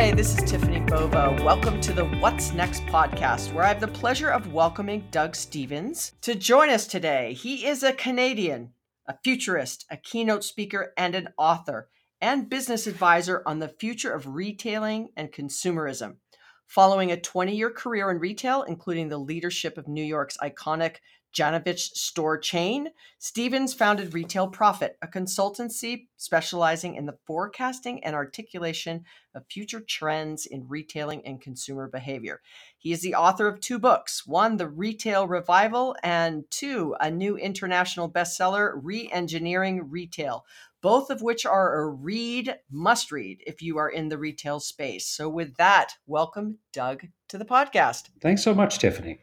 Hi, this is Tiffany Bova. Welcome to the What's Next podcast, where I have the pleasure of welcoming Doug Stephens to join us today. He is a Canadian, a futurist, a keynote speaker, and an author and business advisor on the future of retailing and consumerism. Following a 20 year career in retail, including the leadership of New York's iconic Janovich store chain, Stephens founded Retail Prophet, a consultancy specializing in the forecasting and articulation of future trends in retailing and consumer behavior. He is the author of two books one, The Retail Revival, and two, a new international bestseller, Re Engineering Retail, both of which are a read, must read if you are in the retail space. So, with that, welcome, Doug, to the podcast. Thanks so much, Tiffany.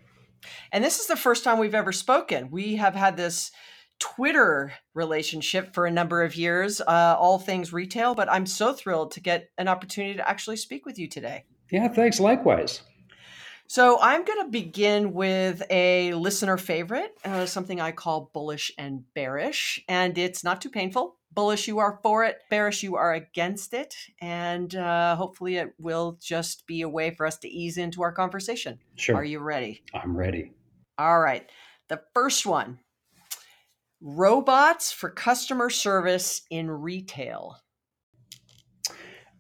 And this is the first time we've ever spoken. We have had this Twitter relationship for a number of years, uh, all things retail, but I'm so thrilled to get an opportunity to actually speak with you today. Yeah, thanks. Likewise. So I'm going to begin with a listener favorite, uh, something I call bullish and bearish, and it's not too painful. Bullish, you are for it. Bearish, you are against it. And uh, hopefully, it will just be a way for us to ease into our conversation. Sure. Are you ready? I'm ready. All right. The first one robots for customer service in retail.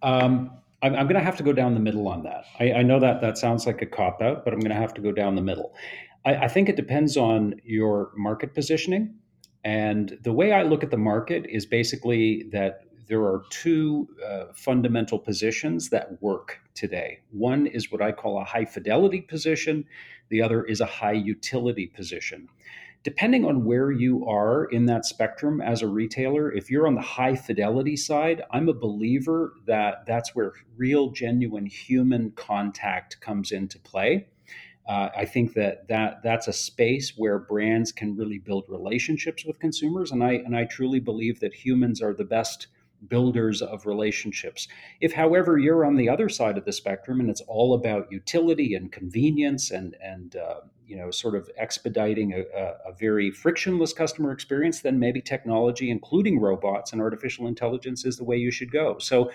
Um, I'm, I'm going to have to go down the middle on that. I, I know that that sounds like a cop out, but I'm going to have to go down the middle. I, I think it depends on your market positioning. And the way I look at the market is basically that there are two uh, fundamental positions that work today. One is what I call a high fidelity position, the other is a high utility position depending on where you are in that spectrum as a retailer, if you're on the high fidelity side, I'm a believer that that's where real, genuine human contact comes into play. Uh, I think that, that that's a space where brands can really build relationships with consumers, and I and I truly believe that humans are the best builders of relationships. If, however, you're on the other side of the spectrum and it's all about utility and convenience and and uh, you know sort of expediting a, a, very frictionless customer experience, then maybe technology, including robots and artificial intelligence, is the way you should go. So.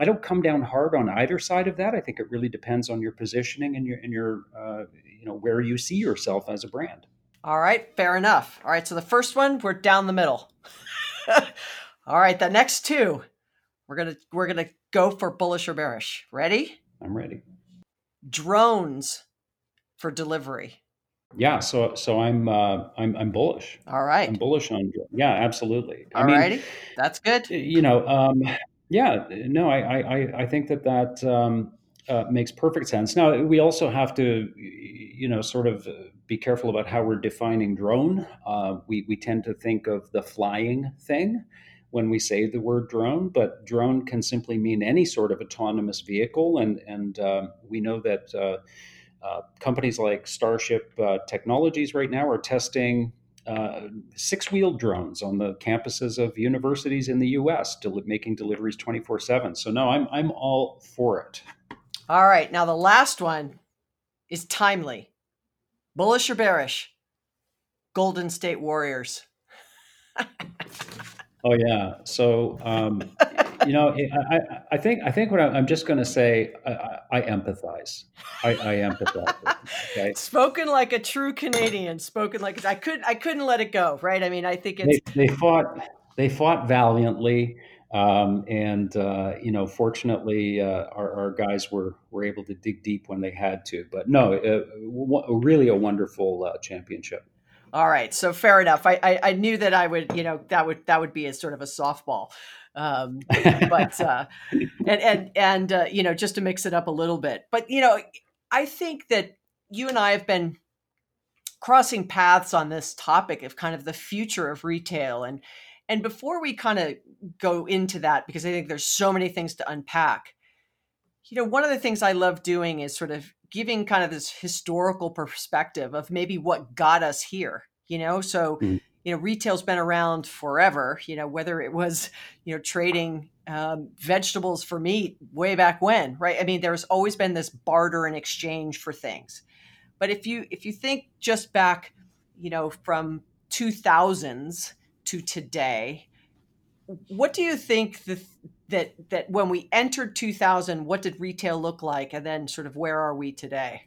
I don't come down hard on either side of that. I think it really depends on your positioning and your and your uh, you know where you see yourself as a brand. All right, fair enough. All right, so the first one we're down the middle. All right, the next two, we're gonna we're gonna go for bullish or bearish. Ready? I'm ready. Drones for delivery. Yeah, so so I'm uh, I'm I'm bullish. All right, I'm bullish on yeah, absolutely. All righty, that's good. You know, um, yeah, no, I I I think that that um, uh, makes perfect sense. Now we also have to, you know, sort of be careful about how we're defining drone. Uh, we we tend to think of the flying thing when we say the word drone, but drone can simply mean any sort of autonomous vehicle. And, and uh, we know that uh, uh, companies like Starship uh, Technologies right now are testing uh, six wheeled drones on the campuses of universities in the US, del- making deliveries 24 7. So, no, I'm, I'm all for it. All right. Now, the last one is timely bullish or bearish? Golden State Warriors. Oh yeah. So um, you know, I, I think I think what I'm just going to say, I, I, empathize. I, I empathize. Okay. Spoken like a true Canadian. Spoken like I could I couldn't let it go. Right. I mean, I think it's they, they fought they fought valiantly. Um, and uh, you know, fortunately, uh, our, our, guys were were able to dig deep when they had to. But no, uh, w- really a wonderful uh, championship. All right, so fair enough. I, I, I knew that I would, you know, that would that would be a sort of a softball, um, but uh, and and and uh, you know, just to mix it up a little bit. But you know, I think that you and I have been crossing paths on this topic of kind of the future of retail and and before we kind of go into that because i think there's so many things to unpack you know one of the things i love doing is sort of giving kind of this historical perspective of maybe what got us here you know so mm. You know retail's been around forever you know whether it was you know trading um, vegetables for meat way back when right? I mean there's always been this barter and exchange for things. But if you if you think just back you know from 2000s to today what do you think the that that when we entered 2000 what did retail look like? And then sort of where are we today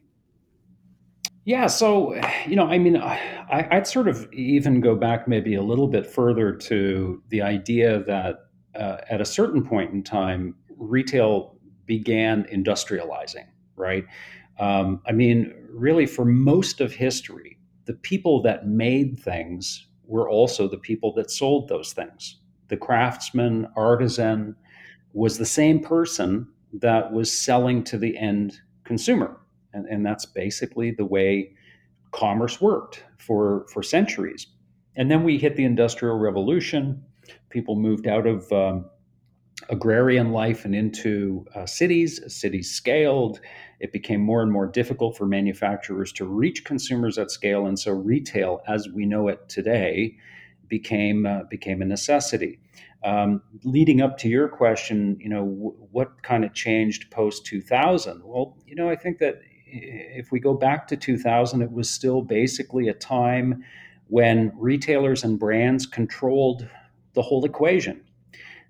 yeah so you know i mean I, i'd sort of even go back maybe a little bit further to the idea that uh, at a certain point in time retail began industrializing right um, i mean really for most of history the people that made things were also the people that sold those things the craftsman artisan was the same person that was selling to the end consumer. And, and that's basically the way commerce worked for, for centuries. And then we hit the Industrial Revolution. People moved out of um, agrarian life and into uh, cities. Cities scaled. It became more and more difficult for manufacturers to reach consumers at scale. And so retail, as we know it today, became, uh, became a necessity. Um, leading up to your question, you know, w- what kind of changed post 2000? Well, you know, I think that if we go back to 2000, it was still basically a time when retailers and brands controlled the whole equation.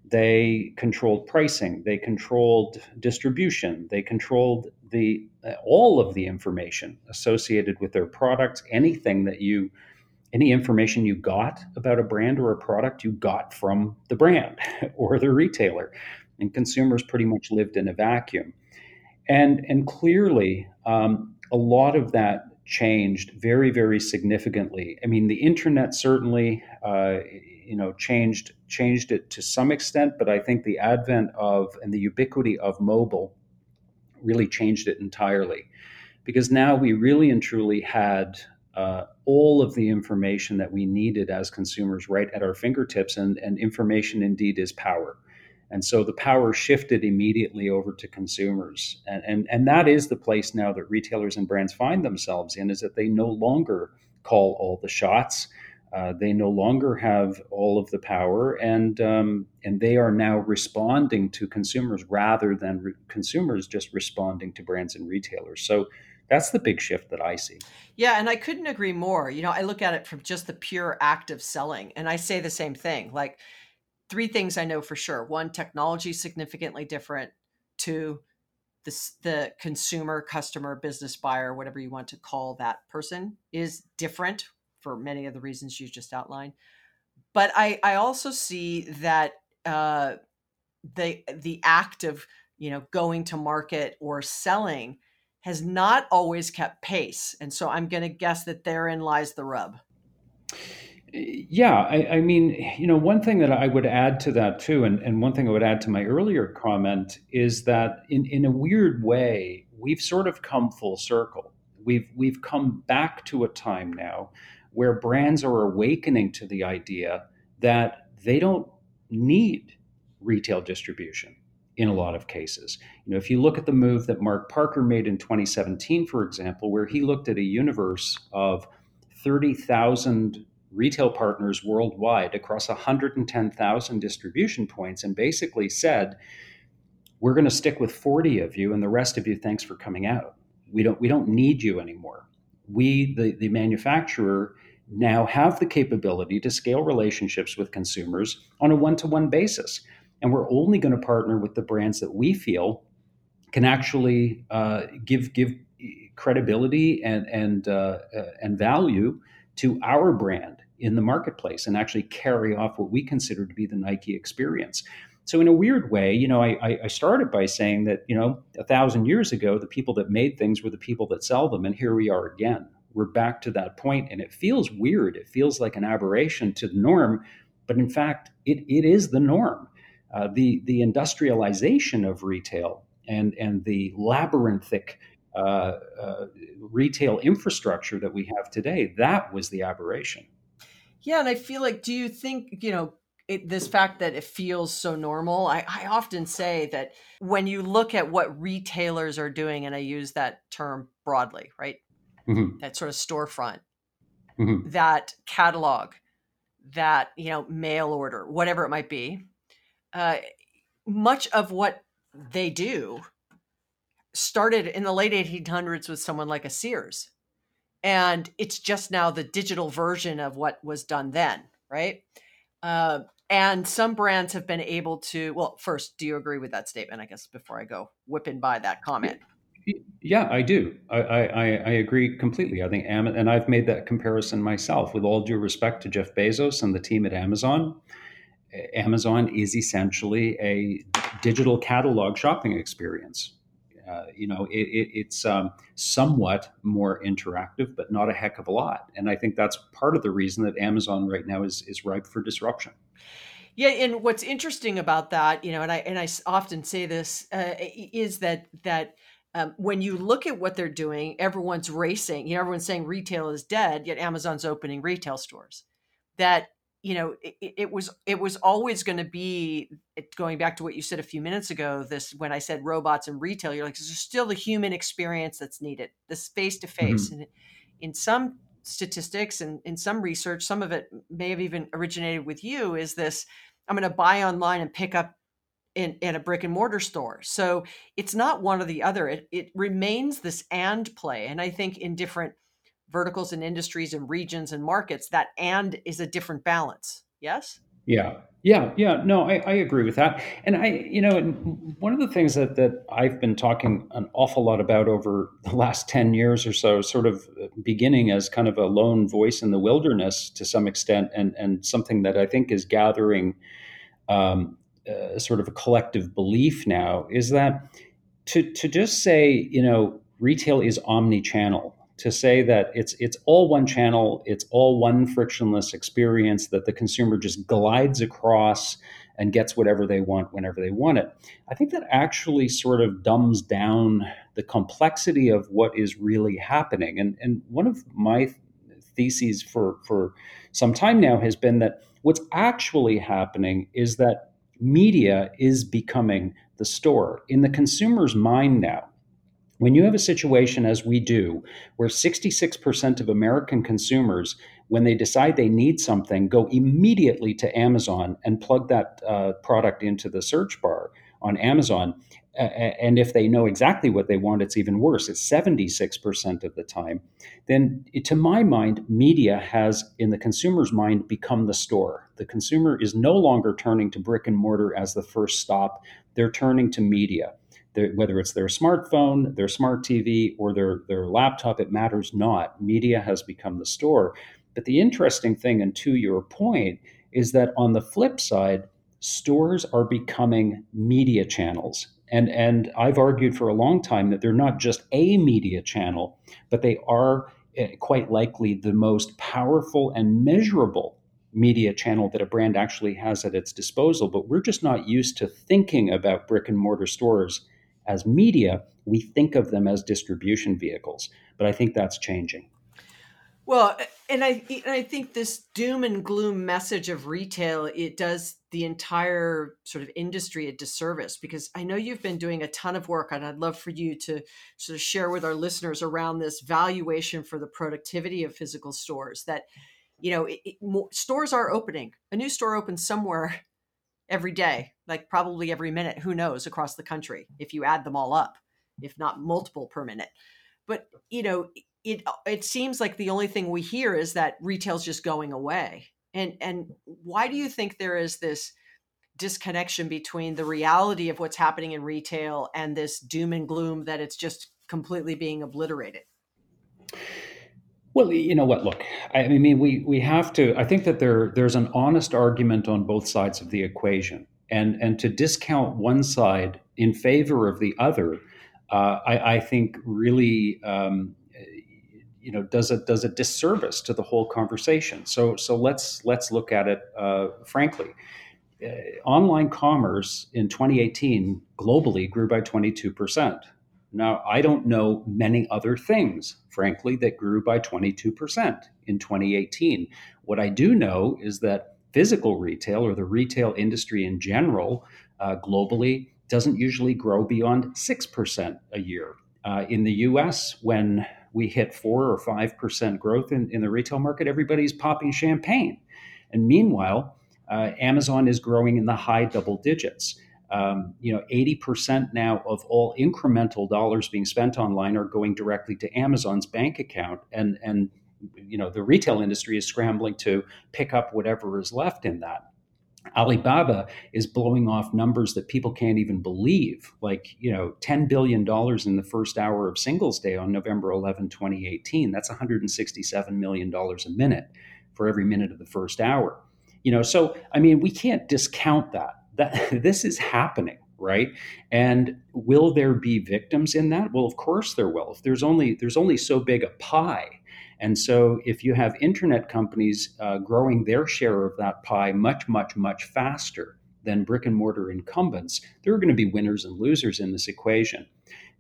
They controlled pricing, they controlled distribution, they controlled the uh, all of the information associated with their products. Anything that you any information you got about a brand or a product you got from the brand or the retailer and consumers pretty much lived in a vacuum and and clearly um, a lot of that changed very very significantly i mean the internet certainly uh, you know changed changed it to some extent but i think the advent of and the ubiquity of mobile really changed it entirely because now we really and truly had uh, all of the information that we needed as consumers right at our fingertips. And, and information indeed is power. And so the power shifted immediately over to consumers. And, and, and that is the place now that retailers and brands find themselves in is that they no longer call all the shots. Uh, they no longer have all of the power, and um, and they are now responding to consumers rather than re- consumers just responding to brands and retailers. So that's the big shift that I see. Yeah, and I couldn't agree more. You know, I look at it from just the pure act of selling, and I say the same thing. Like three things I know for sure: one, technology is significantly different. Two, the the consumer, customer, business buyer, whatever you want to call that person, is different for many of the reasons you just outlined. But I I also see that uh, the the act of you know going to market or selling has not always kept pace. And so I'm going to guess that therein lies the rub. Yeah, I, I, mean, you know, one thing that I would add to that too, and, and one thing I would add to my earlier comment is that in, in a weird way, we've sort of come full circle. We've we've come back to a time now where brands are awakening to the idea that they don't need retail distribution in a lot of cases. You know, if you look at the move that Mark Parker made in 2017, for example, where he looked at a universe of 30,000 retail partners worldwide across 110,000 distribution points and basically said, we're going to stick with 40 of you and the rest of you thanks for coming out. We don't we don't need you anymore. We the, the manufacturer now have the capability to scale relationships with consumers on a one-to-one basis and we're only going to partner with the brands that we feel can actually uh, give give credibility and and uh, uh, and value to our brand in the marketplace and actually carry off what we consider to be the Nike experience. So in a weird way, you know, I, I started by saying that you know a thousand years ago the people that made things were the people that sell them, and here we are again. We're back to that point, and it feels weird. It feels like an aberration to the norm, but in fact, it, it is the norm. Uh, the the industrialization of retail and and the labyrinthic uh, uh, retail infrastructure that we have today that was the aberration. Yeah, and I feel like, do you think you know? It, this fact that it feels so normal I, I often say that when you look at what retailers are doing and i use that term broadly right mm-hmm. that sort of storefront mm-hmm. that catalog that you know mail order whatever it might be uh, much of what they do started in the late 1800s with someone like a Sears. And it's just now the digital version of what was done then, right? Uh, and some brands have been able to well first do you agree with that statement i guess before i go whipping by that comment? Yeah i do. I i, I agree completely. I think Am- and i've made that comparison myself with all due respect to jeff bezos and the team at amazon. Amazon is essentially a digital catalog shopping experience uh, you know, it, it, it's um, somewhat more interactive, but not a heck of a lot. And I think that's part of the reason that Amazon right now is is ripe for disruption. Yeah, and what's interesting about that, you know, and I and I often say this uh, is that that um, when you look at what they're doing, everyone's racing. You know, everyone's saying retail is dead, yet Amazon's opening retail stores. That you know it, it was it was always going to be going back to what you said a few minutes ago this when i said robots and retail you're like there's still the human experience that's needed this face to face and in some statistics and in some research some of it may have even originated with you is this i'm going to buy online and pick up in, in a brick and mortar store. So it's not one or the other it, it remains this and play and i think in different verticals and industries and regions and markets, that and is a different balance. Yes? Yeah. Yeah, yeah, no, I, I agree with that, and I, you know, one of the things that that I've been talking an awful lot about over the last ten years or so, sort of beginning as kind of a lone voice in the wilderness to some extent, and and something that I think is gathering um, uh, sort of a collective belief now, is that to to just say, you know, retail is omni-channel to say that it's it's all one channel, it's all one frictionless experience that the consumer just glides across and gets whatever they want whenever they want it. I think that actually sort of dumbs down the complexity of what is really happening. And and one of my theses for for some time now has been that what's actually happening is that media is becoming the store in the consumer's mind now when you have a situation, as we do, where 66% of American consumers, when they decide they need something, go immediately to Amazon and plug that uh, product into the search bar on Amazon, and if they know exactly what they want, it's even worse. It's 76% of the time. Then, to my mind, media has, in the consumer's mind, become the store. The consumer is no longer turning to brick and mortar as the first stop, they're turning to media whether it's their smartphone, their smart TV, or their, their laptop, it matters not. Media has become the store. But the interesting thing, and to your point, is that on the flip side, stores are becoming media channels. And, and I've argued for a long time that they're not just a media channel, but they are eh, quite likely the most powerful and measurable media channel that a brand actually has at its disposal. But we're just not used to thinking about brick and mortar stores as media, we think of them as distribution vehicles. But I think that's changing. Well, and I and I think this doom and gloom message of retail it does the entire sort of industry a disservice because I know you've been doing a ton of work and I'd love for you to sort of share with our listeners around this valuation for the productivity of physical stores that you know it, it, stores are opening a new store opens somewhere every day, like probably every minute, who knows, across the country if you add them all up, if not multiple per minute. But, you know, it it seems like the only thing we hear is that retail's just going away. And and why do you think there is this disconnection between the reality of what's happening in retail and this doom and gloom that it's just completely being obliterated? Well, you know what? Look, I mean, we we have to. I think that there there's an honest argument on both sides of the equation, and and to discount one side in favor of the other, uh, I, I, think really. Um, you know, does it does a disservice to the whole conversation. So so let's let's look at it uh, frankly. Uh, online commerce in 2018 globally grew by 22 percent. Now, I don't know many other things, frankly, that grew by 22% in 2018. What I do know is that physical retail or the retail industry in general uh, globally doesn't usually grow beyond 6% a year. Uh, in the US, when we hit 4 or 5% growth in, in the retail market, everybody's popping champagne. And meanwhile, uh, Amazon is growing in the high double digits um, you know, 80% now of all incremental dollars being spent online are going directly to Amazon's bank account. And, and you know, the retail industry is scrambling to pick up whatever is left in that. Alibaba is blowing off numbers that people can't even believe, like, you know, $10 billion in the first hour of Singles Day on November 11, 2018. That's $167 million a minute for every minute of the first hour. You know, so I mean, we can't discount that. That this is happening, right? And will there be victims in that? Well, of course there will. If there's only there's only so big a pie and so, if you have internet companies uh, growing their share of that pie much, much, much faster than brick and mortar incumbents, there are going to be winners and losers in this equation.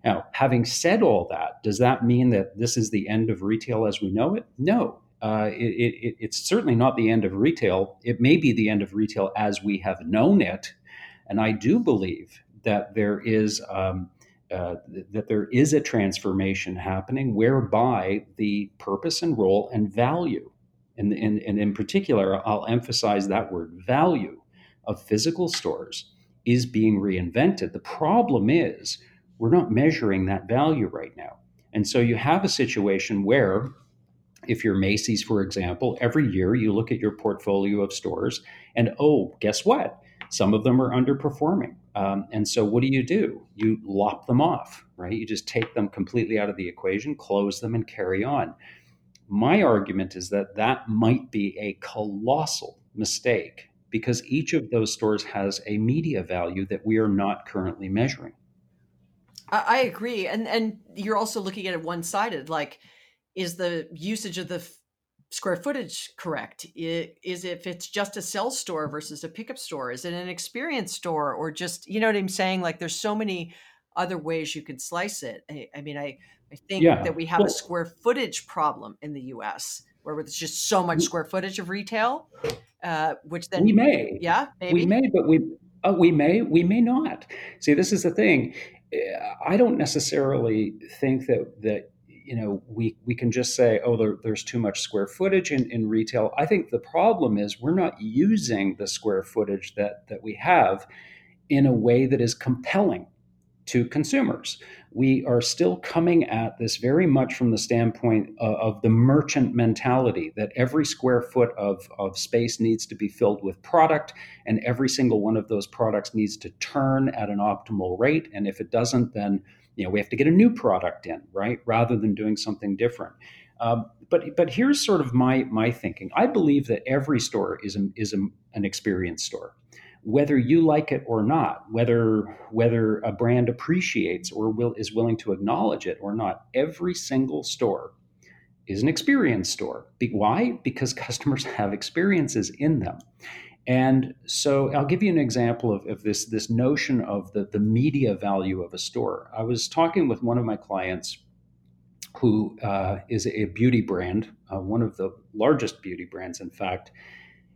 Now, having said all that, does that mean that this is the end of retail as we know it? No. Uh, it, it, it's certainly not the end of retail. It may be the end of retail as we have known it. And I do believe that there is um, uh, that there is a transformation happening whereby the purpose and role and value, and, and, and in particular, I'll emphasize that word value of physical stores is being reinvented. The problem is we're not measuring that value right now. And so you have a situation where, if you're Macy's, for example, every year you look at your portfolio of stores and, oh, guess what? Some of them are underperforming. Um, and so, what do you do? You lop them off, right? You just take them completely out of the equation, close them, and carry on. My argument is that that might be a colossal mistake because each of those stores has a media value that we are not currently measuring. I agree, and and you're also looking at it one sided. Like, is the usage of the square footage correct? Is if it's just a sell store versus a pickup store? Is it an experience store or just you know what I'm saying? Like there's so many other ways you can slice it. I, I mean, I I think yeah. that we have well, a square footage problem in the U.S. where there's just so much square footage of retail, uh, which then we may, yeah, maybe. we may, but we uh, we may, we may not. See, this is the thing. I don't necessarily think that that you know we we can just say oh there, there's too much square footage in, in retail. I think the problem is we're not using the square footage that that we have in a way that is compelling to consumers. We are still coming at this very much from the standpoint of, of the merchant mentality that every square foot of, of space needs to be filled with product and every single one of those products needs to turn at an optimal rate. And if it doesn't then you know we have to get a new product in right rather than doing something different. Um, but but here's sort of my my thinking. I believe that every store is a, is a, an experience store. Whether you like it or not whether whether a brand appreciates or will is willing to acknowledge it or not every single store is an experience store. Why? Because customers have experiences in them and so I'll give you an example of, of this, this notion of the, the media value of a store. I was talking with one of my clients who uh, is a beauty brand, uh, one of the largest beauty brands, in fact.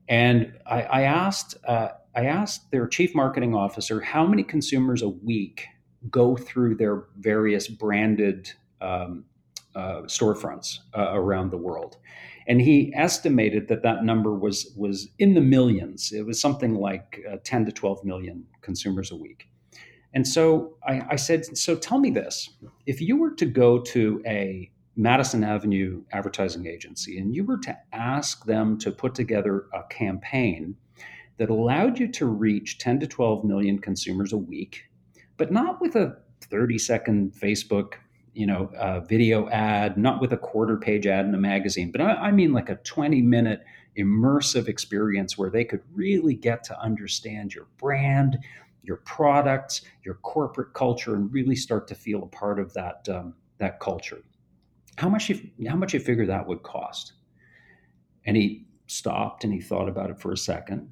And I, I asked, uh, I asked their chief marketing officer how many consumers a week go through their various branded um, uh, storefronts uh, around the world and he estimated that that number was was in the millions. It was something like uh, 10 to 12 million consumers a week. And so I, I, said, so tell me this: if you were to go to a Madison Avenue advertising agency and you were to ask them to put together a campaign that allowed you to reach 10 to 12 million consumers a week, but not with a 30 second Facebook you know, a video ad, not with a quarter page ad in a magazine, but I, I mean like a 20 minute immersive experience where they could really get to understand your brand, your products, your corporate culture, and really start to feel a part of that um, that culture. How much you how much you figure that would cost? And he stopped and he thought about it for a second,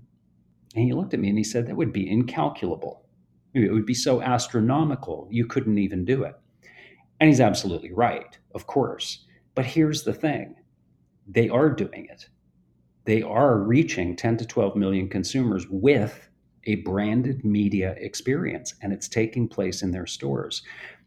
and he looked at me and he said that would be incalculable. It would be so astronomical you couldn't even do it. And he's absolutely right, of course. But here's the thing they are doing it. They are reaching 10 to 12 million consumers with a branded media experience, and it's taking place in their stores.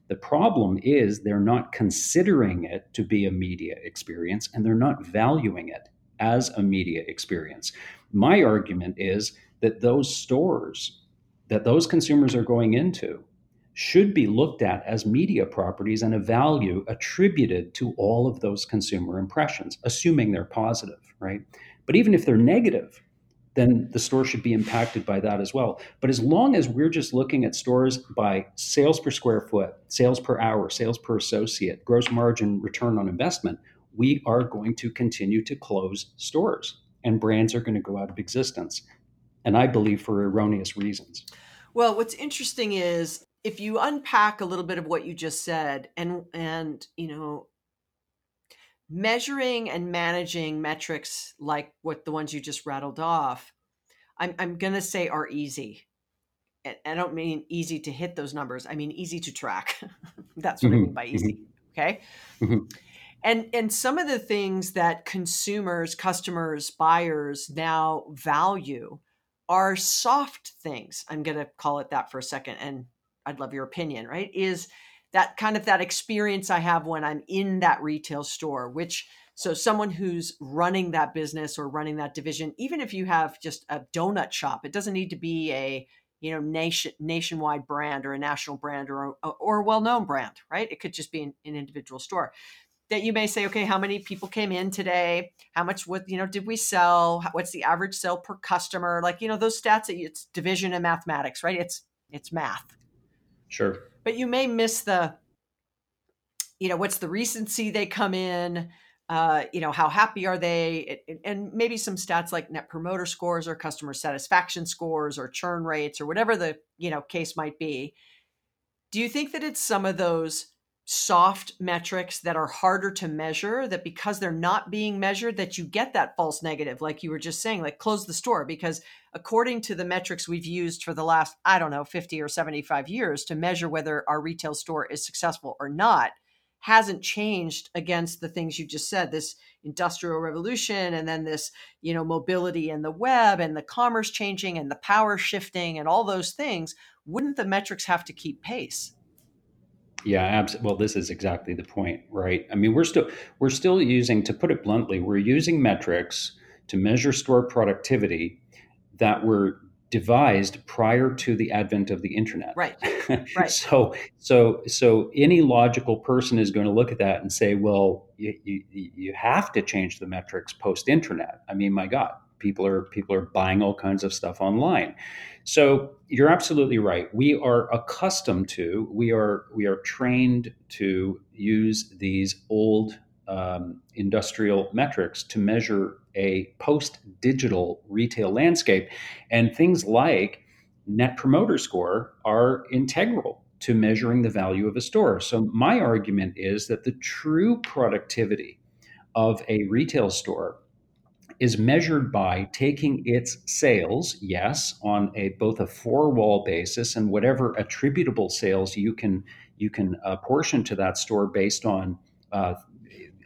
The problem is they're not considering it to be a media experience and they're not valuing it as a media experience. My argument is that those stores that those consumers are going into should be looked at as media properties and a value attributed to all of those consumer impressions, assuming they're positive, right? But even if they're negative, then the store should be impacted by that as well. But as long as we're just looking at stores by sales per square foot, sales per hour, sales per associate, gross margin, return on investment, we are going to continue to close stores and brands are going to go out of existence. And I believe for erroneous reasons. Well, what's interesting is if you unpack a little bit of what you just said and and you know measuring and managing metrics like what the ones you just rattled off, I'm, I'm going to say are easy. And I don't mean easy to hit those numbers. I mean easy to track. That's what mm-hmm. I mean by easy. Mm-hmm. Okay. Mm-hmm. And and some of the things that consumers, customers, buyers now value are soft things. I'm going to call it that for a second, and I'd love your opinion. Right? Is that kind of that experience I have when I'm in that retail store, which so someone who's running that business or running that division, even if you have just a donut shop, it doesn't need to be a you know nation nationwide brand or a national brand or or a well-known brand, right? It could just be an, an individual store that you may say, okay, how many people came in today? How much what you know did we sell? What's the average sale per customer? Like you know those stats. It's division and mathematics, right? It's it's math. Sure. But you may miss the you know what's the recency they come in uh, you know how happy are they and maybe some stats like net promoter scores or customer satisfaction scores or churn rates or whatever the you know case might be. Do you think that it's some of those soft metrics that are harder to measure that because they're not being measured that you get that false negative like you were just saying like close the store because according to the metrics we've used for the last i don't know 50 or 75 years to measure whether our retail store is successful or not hasn't changed against the things you just said this industrial revolution and then this you know mobility and the web and the commerce changing and the power shifting and all those things. Wouldn't the metrics have to keep pace yeah, absolutely. Well, this is exactly the point, right? I mean, we're still we're still using, to put it bluntly, we're using metrics to measure store productivity that were devised prior to the advent of the internet. Right. Right. so so so any logical person is going to look at that and say, well, you, you, you have to change the metrics post internet. I mean, my God, people are people are buying all kinds of stuff online. So you're absolutely right. We are accustomed to, we are we are trained to use these old um, industrial metrics to measure a post-digital retail landscape, and things like net promoter score are integral to measuring the value of a store. So my argument is that the true productivity of a retail store is measured by taking its sales, yes, on a both a four-wall basis and whatever attributable sales you can you can apportion to that store based on uh,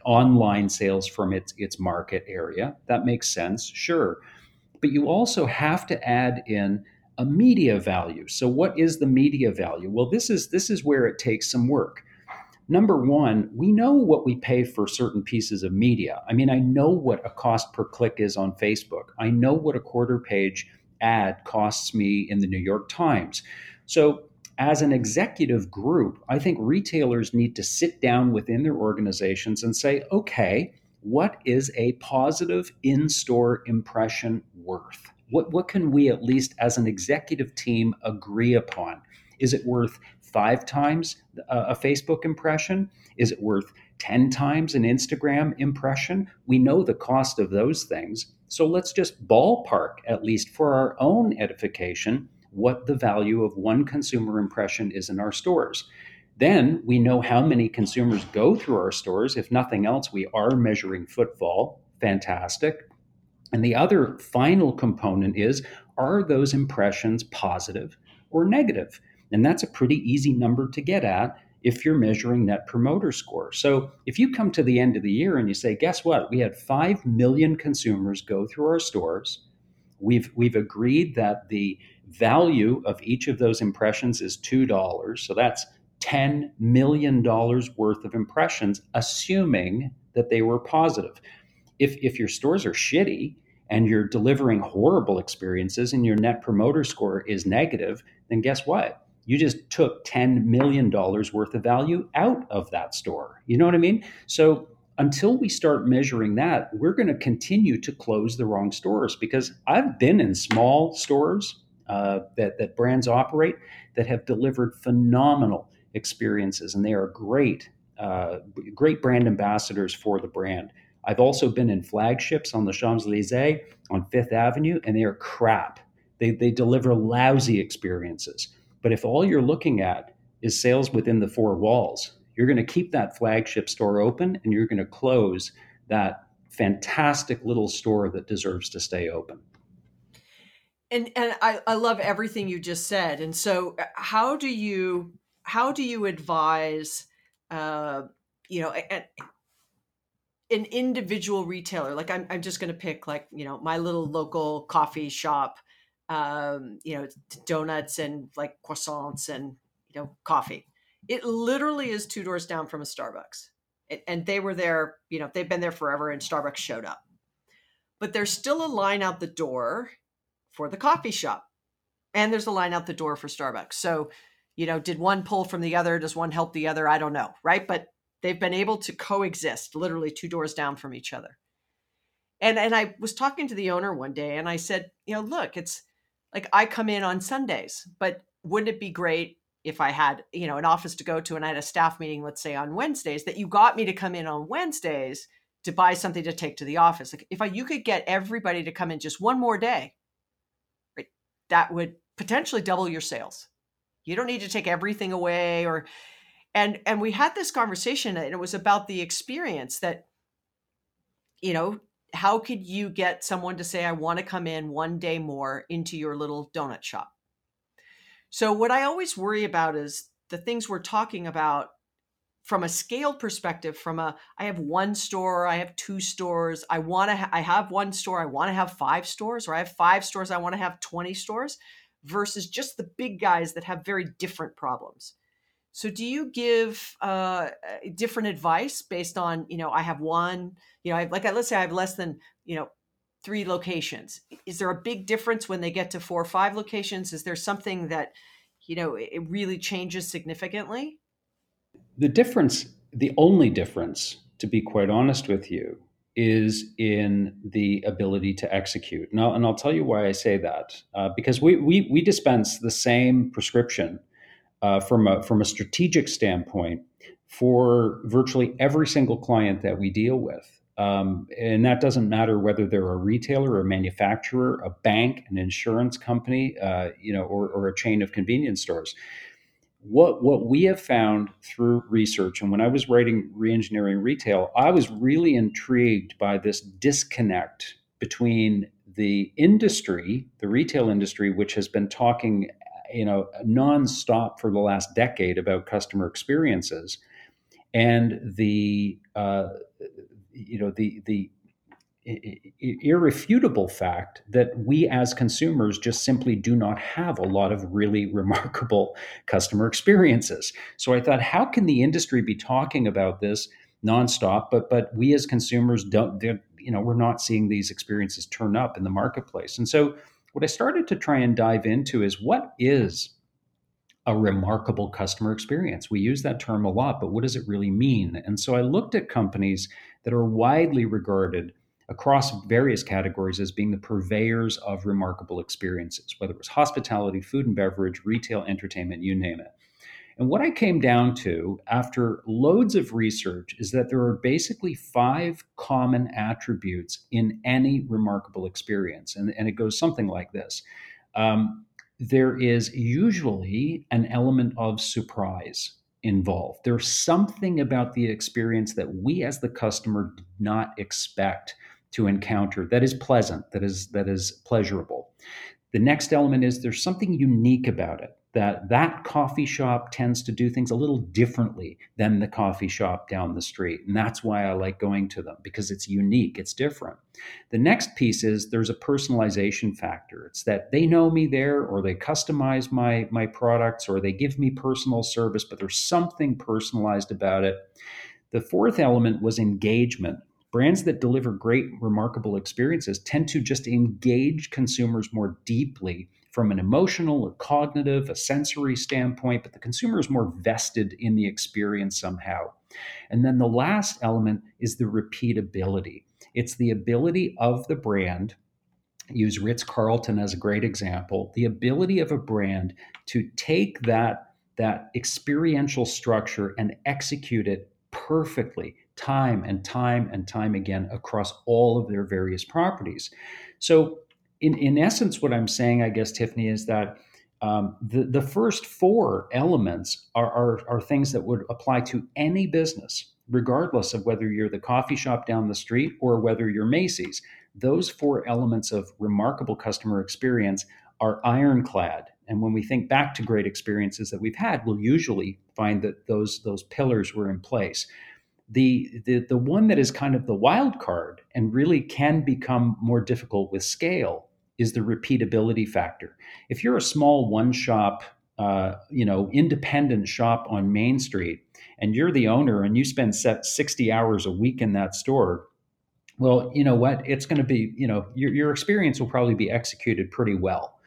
online sales from its its market area. That makes sense, sure, but you also have to add in a media value. So, what is the media value? Well, this is this is where it takes some work number one, we know what we pay for certain pieces of media. I mean, I know what a cost per click is on Facebook, I know what a quarter page ad costs me in the New York Times. So, as an executive group, I think retailers need to sit down within their organizations and say, okay, what is a positive in store impression worth? What, what can we, at least as an executive team, agree upon? Is it worth five times uh, a, Facebook impression? Is it worth 10 times an Instagram impression? We know the cost of those things. So let's just ballpark, at least for our own edification, what the value of one consumer impression is in our stores. Then we know how many consumers go through our stores. If nothing else, we are measuring footfall. Fantastic. And the other final component is are those impressions positive or negative? And that's a pretty easy number to get at if you're measuring net promoter score. So if you come to the end of the year and you say, guess what? We had 5 million consumers go through our stores. We've, we've agreed that the value of each of those impressions is $2. So that's $10 million worth of impressions, assuming that they were positive. If, if your stores are shitty, and you're delivering horrible experiences and your net promoter score is negative, then guess what? You just took $10 million worth of value out of that store. You know what I mean? So until we start measuring that, we're going to continue to close the wrong stores because I've been in small stores uh, that, that brands operate that have delivered phenomenal experiences, and they are great, uh, great brand ambassadors for the brand. I've also been in flagships on the Champs Elysees on Fifth Avenue, and they are crap. They, they deliver lousy experiences. But if all you're looking at is sales within the four walls, you're going to keep that flagship store open and you're going to close that fantastic little store that deserves to stay open. And and I, I love everything you just said. And so uh, how do you how do you advise uh, you know an, an individual retailer like I'm, I'm just going to pick like you know my little local coffee shop um, you know donuts and like croissants and you know coffee it literally is two doors down from a Starbucks. It, and they were there, you know, they've been there forever and Starbucks showed up. But there's still a line out the door for the coffee shop. And there's a line out the door for Starbucks. So, you know, did one pull from the other? Does one help the other? I don't know, right? But they've been able to coexist literally two doors down from each other. And and I was talking to the owner one day and I said, you know, look, it's like I come in on Sundays, but wouldn't it be great if I had, you know, an office to go to and I had a staff meeting, let's say on Wednesdays, that you got me to come in on Wednesdays to buy something to take to the office. Like if I, you could get everybody to come in just one more day, right, that would potentially double your sales. You don't need to take everything away or and and we had this conversation and it was about the experience that you know how could you get someone to say i want to come in one day more into your little donut shop? So, what I always worry about is the things we're talking about from a scale perspective from a i have one store i have two stores i want to ha- i have one store i want to have five stores or i have five stores i want to have 20 stores versus just the big guys that have very different problems so do you give uh, different advice based on you know i have one you know I have, like let's say i have less than you know three locations. Is there a big difference when they get to four or five locations? Is there something that, you know, it really changes significantly? The difference, the only difference, to be quite honest with you, is in the ability to execute. Now, and I'll tell you why I say that. Uh, because we, we, we dispense the same prescription uh, from, a, from a strategic standpoint for virtually every single client that we deal with. Um, and that doesn't matter whether they're a retailer, a manufacturer, a bank, an insurance company, uh, you know, or, or a chain of convenience stores. What what we have found through research, and when I was writing reengineering retail, I was really intrigued by this disconnect between the industry, the retail industry, which has been talking, you know, nonstop for the last decade about customer experiences, and the uh, you know the the irrefutable fact that we as consumers just simply do not have a lot of really remarkable customer experiences. So I thought, how can the industry be talking about this nonstop, but but we as consumers don't, you know, we're not seeing these experiences turn up in the marketplace. And so what I started to try and dive into is what is a remarkable customer experience. We use that term a lot, but what does it really mean? And so I looked at companies that are widely regarded across various categories as being the purveyors of remarkable experiences, whether it was hospitality, food and beverage, retail, entertainment, you name it. And what I came down to after loads of research is that there are basically five common attributes in any remarkable experience. And, and it goes something like this um, there is usually an element of surprise involved. There's something about the experience that we as the customer did not expect to encounter that is pleasant, that is that is pleasurable. The next element is there's something unique about it that that coffee shop tends to do things a little differently than the coffee shop down the street. And that's why i like going to them because it's unique it's different. The next piece is there's a personalization factor. It's that they know me there or they customize my my products or they give me personal service but there's something personalized about it. The fourth element was engagement. Brands that deliver great remarkable experiences tend to just engage consumers more deeply from an emotional, a cognitive, a sensory standpoint, but the consumer is more vested in the experience somehow. And then the last element is the repeatability. It's the ability of the brand use Ritz Carlton as a great example, the ability of a brand to take that that experiential structure and execute it perfectly time and time and time again across all of their various properties. So, in, in essence, what I'm saying, I guess, Tiffany, is that um, the, the first four elements are, are, are things that would apply to any business, regardless of whether you're the coffee shop down the street or whether you're Macy's. Those four elements of remarkable customer experience are ironclad. And when we think back to great experiences that we've had, we'll usually find that those, those pillars were in place. The, the, the one that is kind of the wild card and really can become more difficult with scale is the repeatability factor. If you're a small one shop, uh, you know, independent shop on Main Street, and you're the owner and you spend set 60 hours a week in that store, well, you know what? It's going to be, you know, your, your experience will probably be executed pretty well.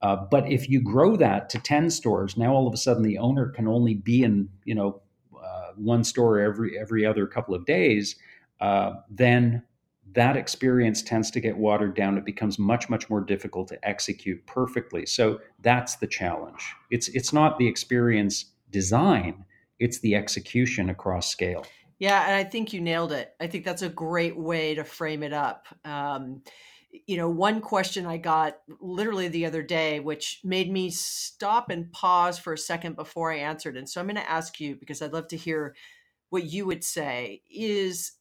Uh, but if you grow that to 10 stores, now all of a sudden the owner can only be in, you know, uh, one store every every other couple of days, uh, then that experience tends to get watered down. It becomes much, much more difficult to execute perfectly. So that's the challenge. It's it's not the experience design, it's the execution across scale. Yeah, and I think you nailed it. I think that's a great way to frame it up. Um, you know, one question I got literally the other day, which made me stop and pause for a second before I answered. And so I'm going to ask you because I'd love to hear what you would say is,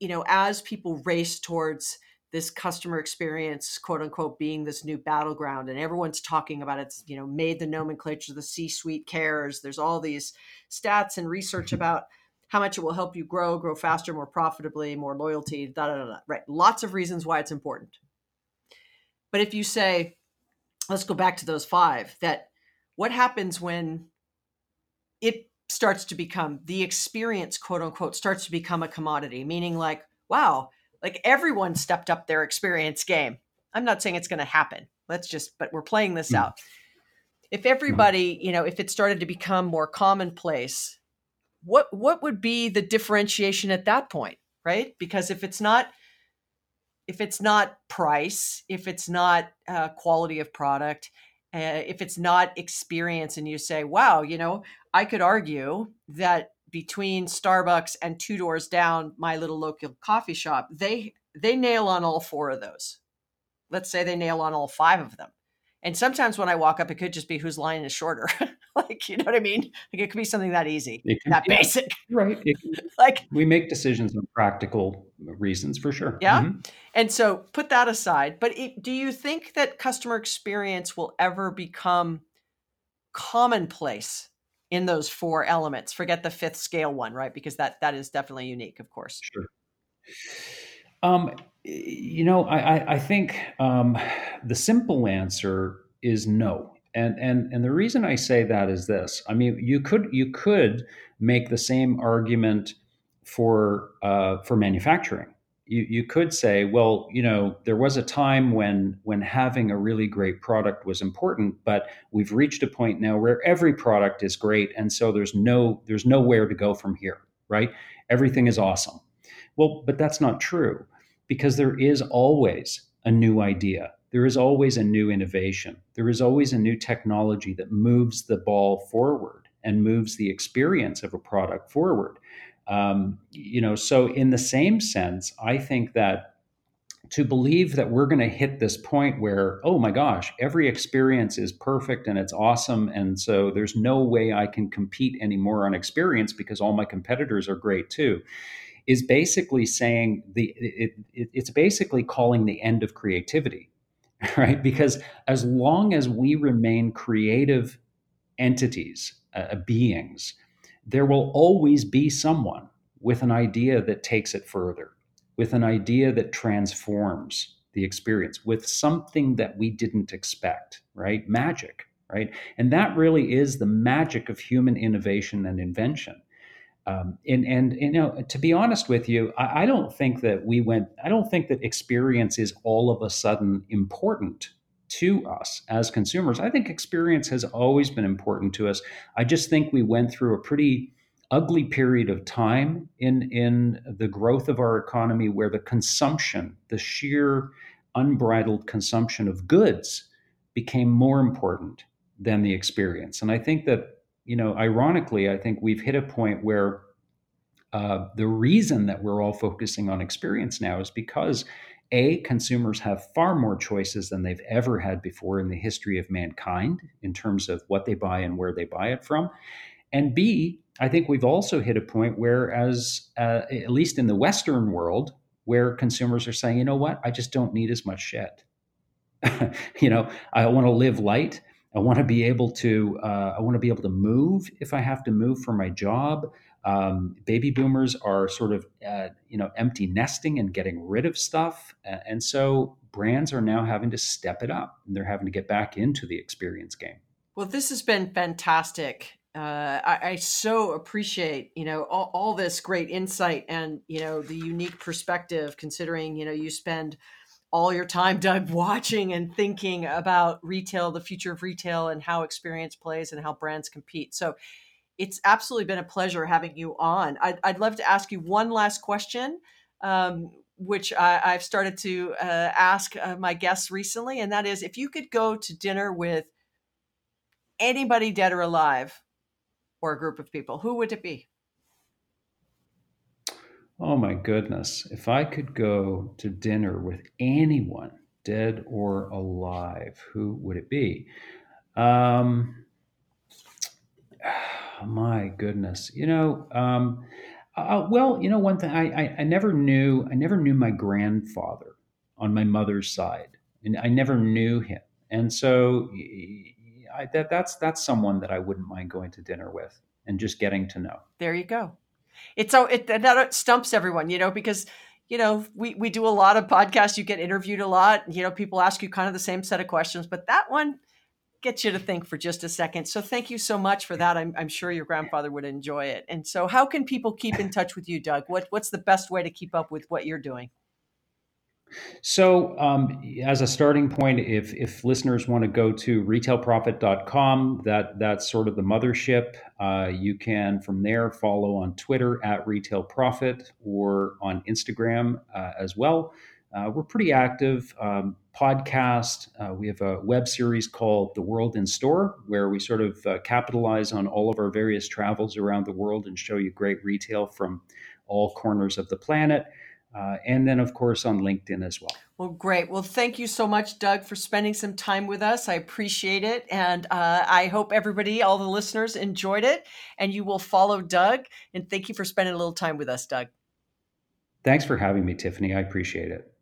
you know, as people race towards this customer experience, quote unquote, being this new battleground, and everyone's talking about it's, you know, made the nomenclature, the C suite cares. There's all these stats and research about how much it will help you grow, grow faster, more profitably, more loyalty, da da da. da. Right. Lots of reasons why it's important. But if you say, let's go back to those five, that what happens when it starts to become the experience, quote unquote, starts to become a commodity, meaning like, wow, like everyone stepped up their experience game. I'm not saying it's going to happen. Let's just, but we're playing this mm. out. If everybody, you know, if it started to become more commonplace what what would be the differentiation at that point right because if it's not if it's not price if it's not uh, quality of product if it's not experience and you say wow you know i could argue that between starbucks and two doors down my little local coffee shop they they nail on all four of those let's say they nail on all five of them and sometimes when I walk up, it could just be whose line is shorter. like, you know what I mean? Like it could be something that easy, can, that yeah, basic. Right. like we make decisions on practical reasons for sure. Yeah. Mm-hmm. And so put that aside. But it, do you think that customer experience will ever become commonplace in those four elements? Forget the fifth scale one, right? Because that that is definitely unique, of course. Sure. Um, you know, I, I think um, the simple answer is no. And, and and the reason I say that is this. I mean, you could you could make the same argument for uh, for manufacturing. You, you could say, well, you know, there was a time when when having a really great product was important, but we've reached a point now where every product is great, and so there's no there's nowhere to go from here, right? Everything is awesome. Well, but that's not true because there is always a new idea. There is always a new innovation. There is always a new technology that moves the ball forward and moves the experience of a product forward. Um, you know, so in the same sense, I think that to believe that we're going to hit this point where, oh my gosh, every experience is perfect and it's awesome. And so there's no way I can compete anymore on experience because all my competitors are great too is basically saying the it, it, it's basically calling the end of creativity right? Because as long as we remain creative entities uh, beings there will always be someone with an idea that takes it further with an idea that transforms the experience with something that we didn't expect right? Magic right? And that really is the magic of human innovation and invention um, and and you know, to be honest with you, I, I, don't think that we went. I don't think that experience is all of a sudden important to us as consumers. I think experience has always been important to us. I just think we went through a pretty ugly period of time in in the growth of our economy where the consumption, the sheer unbridled consumption of goods became more important than the experience. And I think that, you know, ironically, I think we've hit a point where uh, the reason that we're all focusing on experience now is because a consumers have far more choices than they've ever had before in the history of mankind in terms of what they buy and where they buy it from. And b i think we've also hit a point where as uh, at least in the western world where consumers are saying you know what? I just don't need as much shit. You know i want to live light i want to be able to uh, i want to be able to move if i have to move for my job um, baby boomers are sort of, uh, you know, empty nesting and getting rid of stuff, and so brands are now having to step it up. And they're having to get back into the experience game. Well, this has been fantastic. Uh, I, I, so appreciate you know all, all, this great insight and you know the unique perspective considering you know you spend all your time doug watching and thinking about retail the future of retail and how experience plays and how brands compete so it's absolutely been a pleasure having you on. I'd, I'd love to ask you one last question, um, which I, have started to uh, ask uh, my guests recently, and that is if you could go to dinner with anybody dead or alive or a group of people, who would it be? Oh my goodness. If I could go to dinner with anyone, dead or alive, who would it be? Um, my goodness. You know, um, uh, well, you know, one thing I, I, I never knew, I never knew my grandfather on my mother's side, and I never knew him, and so I, that that's that's someone that I wouldn't mind going to dinner with and just getting to know. There you go. It's so it that stumps everyone, you know, because you know we we do a lot of podcasts. You get interviewed a lot. You know, people ask you kind of the same set of questions, but that one gets you to think for just a second. So thank you so much for that. I'm, I'm, sure your grandfather would enjoy it. And so, how can people keep in touch with you, Doug? What, what's the best way to keep up with what you're doing? So, um, as a starting point, if if listeners want to go to retailprophet.com, that that's sort of the mothership. Uh, you can from there follow on Twitter at retailprophet or on Instagram uh, as well. Uh, we're pretty active. Um, podcast. Uh, we have a web series called The World in Store, where we sort of uh, capitalize on all of our various travels around the world and show you great retail from all corners of the planet. Uh, and then, of course, on LinkedIn as well. Well, great. Well, thank you so much, Doug, for spending some time with us. I appreciate it. And uh, I hope everybody, all the listeners, enjoyed it. And you will follow Doug. And thank you for spending a little time with us, Doug. Thanks for having me, Tiffany. I appreciate it.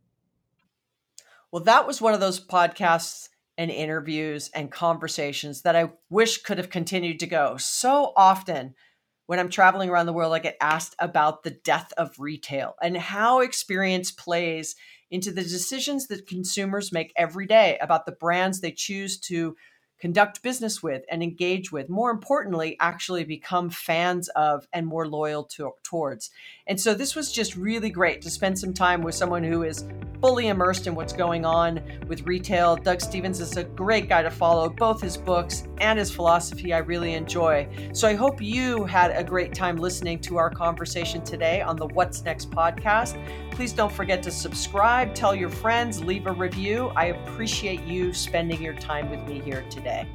Well, that was one of those podcasts and interviews and conversations that I wish could have continued to go. So often when I'm traveling around the world, I get asked about the death of retail and how experience plays into the decisions that consumers make every day about the brands they choose to conduct business with and engage with. More importantly, actually become fans of and more loyal to, towards. And so this was just really great to spend some time with someone who is fully immersed in what's going on with retail. Doug Stephens is a great guy to follow, both his books and his philosophy I really enjoy. So I hope you had a great time listening to our conversation today on the What's Next podcast. Please don't forget to subscribe, tell your friends, leave a review. I appreciate you spending your time with me here today.